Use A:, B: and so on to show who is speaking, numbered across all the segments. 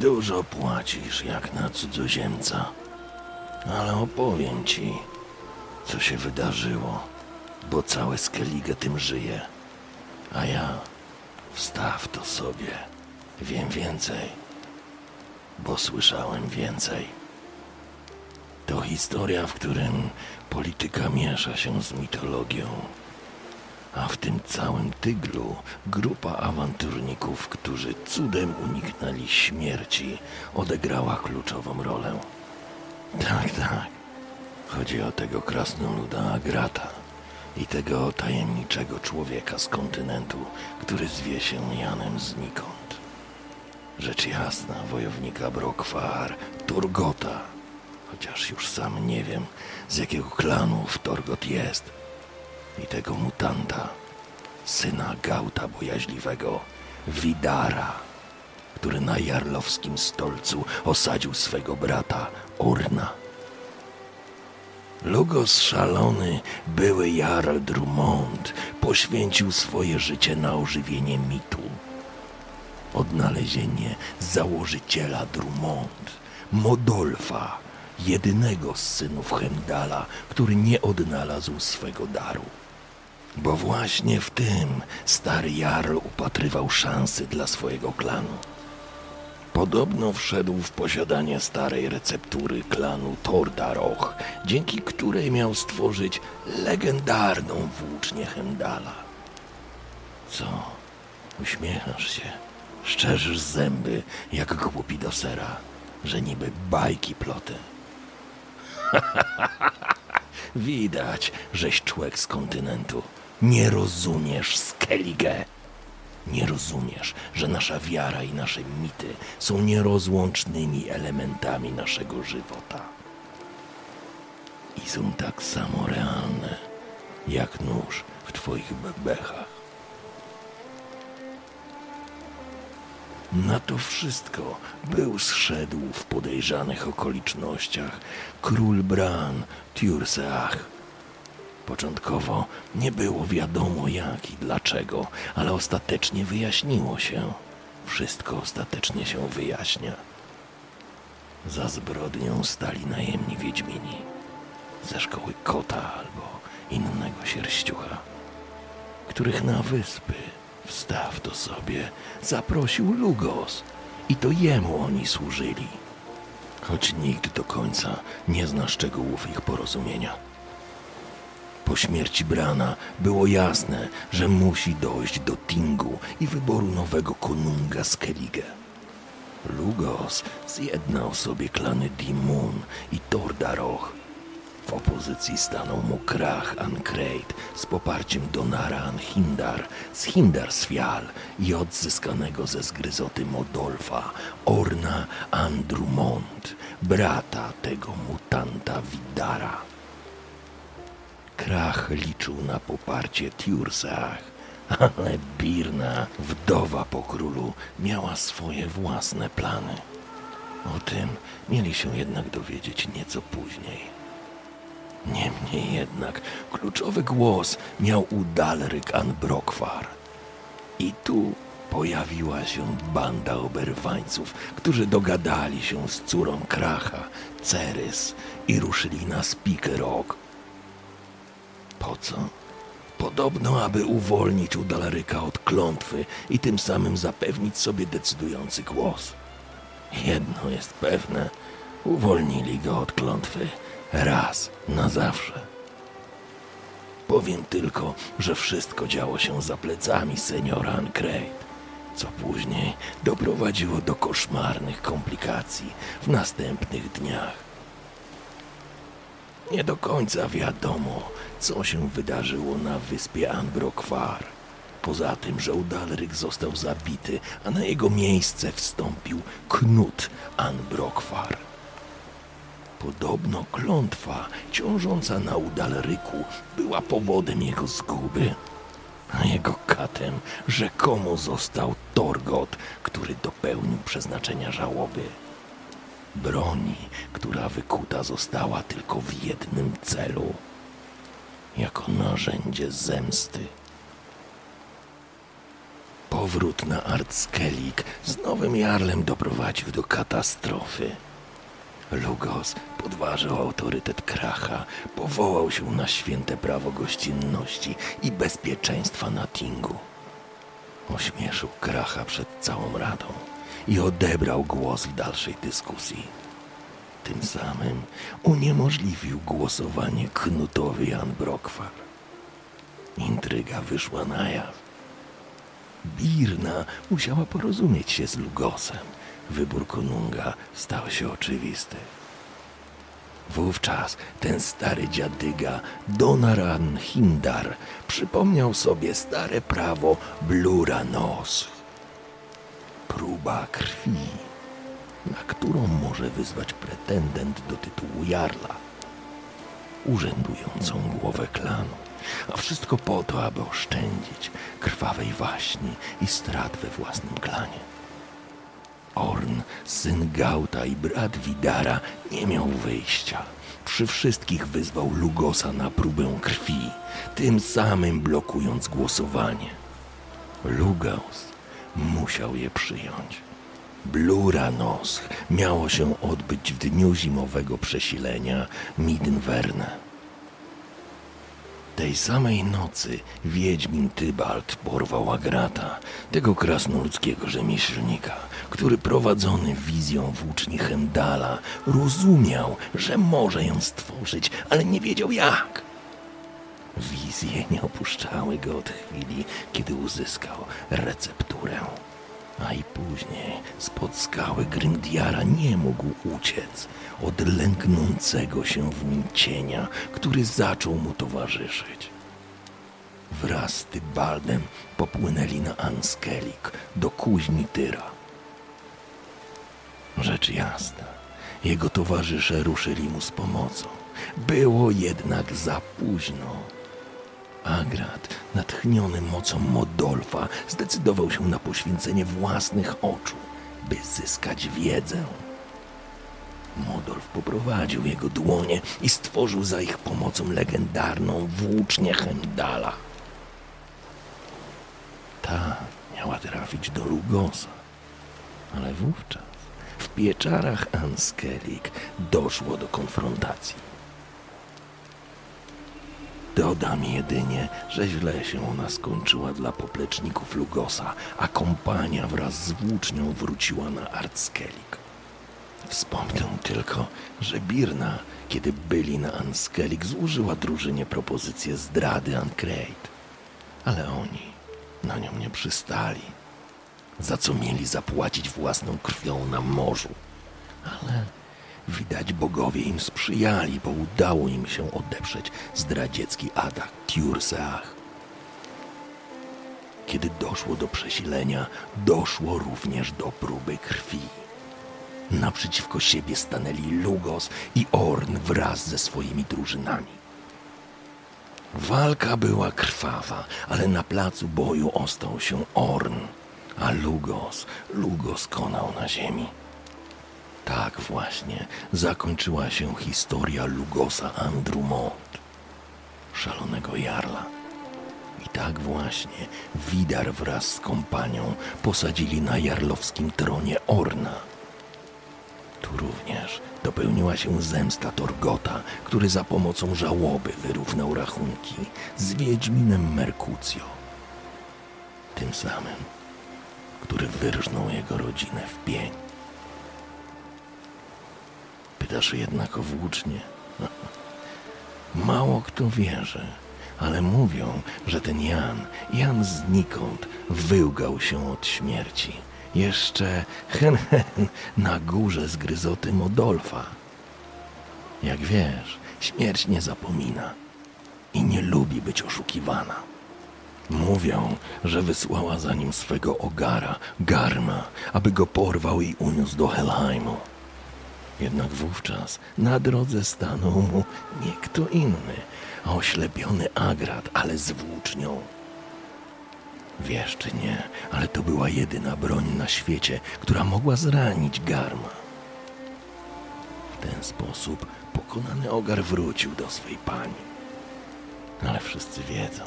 A: Dużo płacisz jak na cudzoziemca, ale opowiem ci, co się wydarzyło, bo całe Skellige tym żyje. A ja wstaw to sobie. Wiem więcej, bo słyszałem więcej. To historia, w którym polityka miesza się z mitologią. A w tym całym tyglu grupa awanturników, którzy cudem uniknęli śmierci, odegrała kluczową rolę. Tak, tak. Chodzi o tego krasnoluda Agrata i tego tajemniczego człowieka z kontynentu, który zwie się Janem znikąd. Rzecz jasna, wojownika Brokwar, Turgota, chociaż już sam nie wiem, z jakiego klanu w Torgot jest, i tego mutanta, syna Gauta Bojaźliwego, Widara, który na jarlowskim stolcu osadził swego brata Urna. Lugos szalony, były Jarl Drummond, poświęcił swoje życie na ożywienie mitu. Odnalezienie założyciela Drummond, Modolfa, jedynego z synów Hemdala, który nie odnalazł swego daru. Bo właśnie w tym stary Jarl upatrywał szansy dla swojego klanu. Podobno wszedł w posiadanie starej receptury klanu Tordaroch, dzięki której miał stworzyć legendarną włócznię Hemdala. Co? Uśmiechasz się, szczerzysz zęby jak głupi do sera, że niby bajki ploty. Widać, żeś człowiek z kontynentu. Nie rozumiesz Skellige. Nie rozumiesz, że nasza wiara i nasze mity są nierozłącznymi elementami naszego żywota. I są tak samo realne, jak nóż w twoich bebechach. Na to wszystko był zszedł w podejrzanych okolicznościach król Bran Tiurseach. Początkowo nie było wiadomo jak i dlaczego, ale ostatecznie wyjaśniło się. Wszystko ostatecznie się wyjaśnia. Za zbrodnią stali najemni wiedźmini ze szkoły kota albo innego sierściucha, których na wyspy Wstaw to sobie, zaprosił Lugos i to jemu oni służyli. Choć nikt do końca nie zna szczegółów ich porozumienia. Po śmierci Brana było jasne, że musi dojść do Tingu i wyboru nowego konunga Skellige. Lugos zjednał sobie klany Dimun i Tordaroch w opozycji stanął mu Krach Ankreid z poparciem Donara Anhindar z Hindarsfjall i odzyskanego ze zgryzoty Modolfa Orna Andrumont, brata tego mutanta Widara. Krach liczył na poparcie Tiursach, ale Birna, wdowa po królu, miała swoje własne plany. O tym mieli się jednak dowiedzieć nieco później. Niemniej jednak kluczowy głos miał u Dalryk Anbrokwar. I tu pojawiła się banda oberwańców, którzy dogadali się z córą Kracha, Cerys i ruszyli na Spikerok. Po co? Podobno, aby uwolnić Udalaryka od klątwy i tym samym zapewnić sobie decydujący głos. Jedno jest pewne, uwolnili go od klątwy raz na zawsze. Powiem tylko, że wszystko działo się za plecami seniora Ancrate, co później doprowadziło do koszmarnych komplikacji w następnych dniach. Nie do końca wiadomo, co się wydarzyło na wyspie Anbrokwar. Poza tym, że Udalryk został zabity, a na jego miejsce wstąpił Knut Anbrokwar. Podobno klątwa ciążąca na Udalryku była powodem jego zguby, a jego katem rzekomo został Torgot, który dopełnił przeznaczenia żałoby. Broni, która wykuta została tylko w jednym celu jako narzędzie zemsty. Powrót na Artskelik z nowym jarlem doprowadził do katastrofy. Lugos podważył autorytet Kracha, powołał się na święte prawo gościnności i bezpieczeństwa na Tingu. Ośmieszył Kracha przed całą radą i odebrał głos w dalszej dyskusji. Tym samym uniemożliwił głosowanie Knutowi Jan Brokwar. Intryga wyszła na jaw. Birna musiała porozumieć się z Lugosem. Wybór konunga stał się oczywisty. Wówczas ten stary dziadyga Donaran Hindar przypomniał sobie stare prawo Blura Nos. Próba krwi, na którą może wyzwać pretendent do tytułu jarla. Urzędującą głowę klanu. A wszystko po to, aby oszczędzić krwawej waśni i strat we własnym klanie. Orn, syn Gauta i brat Widara nie miał wyjścia. Przy wszystkich wyzwał Lugosa na próbę krwi, tym samym blokując głosowanie. Lugos musiał je przyjąć. Blura Nosch miało się odbyć w dniu zimowego przesilenia Middenwerne. Tej samej nocy Wiedźmin Tybalt porwał Agrata, tego krasnoludzkiego rzemieślnika, który prowadzony wizją włóczni Hemdala rozumiał, że może ją stworzyć, ale nie wiedział jak. Wizje nie opuszczały go od chwili, kiedy uzyskał recepturę. A i później spod skały Grimdiara nie mógł uciec od lęknącego się w nim cienia, który zaczął mu towarzyszyć. Wraz z Tybaldem popłynęli na Anskelik do kuźni Tyra. Rzecz jasna, jego towarzysze ruszyli mu z pomocą. Było jednak za późno. Agrat, natchniony mocą Modolfa, zdecydował się na poświęcenie własnych oczu, by zyskać wiedzę. Modolf poprowadził jego dłonie i stworzył za ich pomocą legendarną włócznię Hemdala. Ta miała trafić do Lugosa, ale wówczas w pieczarach Anskelik doszło do konfrontacji. Dodam jedynie, że źle się ona skończyła dla popleczników Lugosa, a kompania wraz z włócznią wróciła na Artskelik. Wspomnę tylko, że Birna, kiedy byli na Anskelik, złożyła drużynie propozycję zdrady Ancreit, ale oni na nią nie przystali, za co mieli zapłacić własną krwią na morzu. Ale Widać bogowie im sprzyjali, bo udało im się odeprzeć zdradziecki atak Tiurseach. Kiedy doszło do przesilenia, doszło również do próby krwi. Naprzeciwko siebie stanęli Lugos i Orn wraz ze swoimi drużynami. Walka była krwawa, ale na placu boju ostał się Orn, a Lugos, Lugos konał na ziemi. Tak właśnie zakończyła się historia Lugosa Andrumont, szalonego jarla. I tak właśnie Widar wraz z kompanią posadzili na jarlowskim tronie Orna. Tu również dopełniła się zemsta Torgota, który za pomocą żałoby wyrównał rachunki z Wiedźminem Merkucjo. Tym samym, który wyrżnął jego rodzinę w pień. Pytasz jednak o włócznie. Mało kto wierzy, ale mówią, że ten Jan, Jan znikąd, wyłgał się od śmierci. Jeszcze hen hen na górze zgryzoty Modolfa. Jak wiesz, śmierć nie zapomina i nie lubi być oszukiwana. Mówią, że wysłała za nim swego ogara, Garma, aby go porwał i uniósł do Helheimu. Jednak wówczas na drodze stanął mu nie kto inny, a oślepiony Agrat, ale z włócznią. Wiesz czy nie, ale to była jedyna broń na świecie, która mogła zranić Garma. W ten sposób pokonany ogar wrócił do swej pani. Ale wszyscy wiedzą,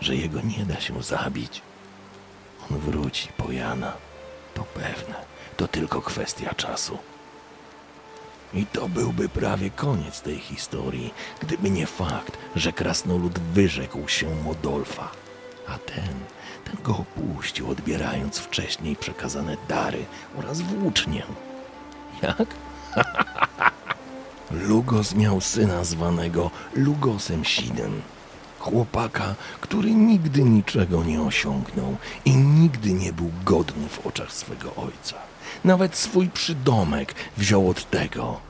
A: że jego nie da się zabić. On wróci po Jana. To pewne. To tylko kwestia czasu. I to byłby prawie koniec tej historii, gdyby nie fakt, że krasnolud wyrzekł się Modolfa, a ten, ten go opuścił, odbierając wcześniej przekazane dary oraz włócznię. Jak? Lugos miał syna zwanego Lugosem Sidem. Chłopaka, który nigdy niczego nie osiągnął i nigdy nie był godny w oczach swego ojca. Nawet swój przydomek wziął od tego,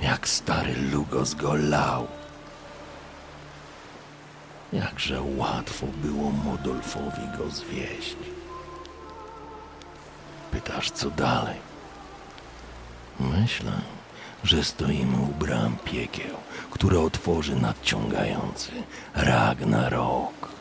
A: jak stary Lugos go lał. Jakże łatwo było Modolfowi go zwieść. Pytasz, co dalej? Myślę, że stoimy u bram piekieł, które otworzy nadciągający Ragnarok.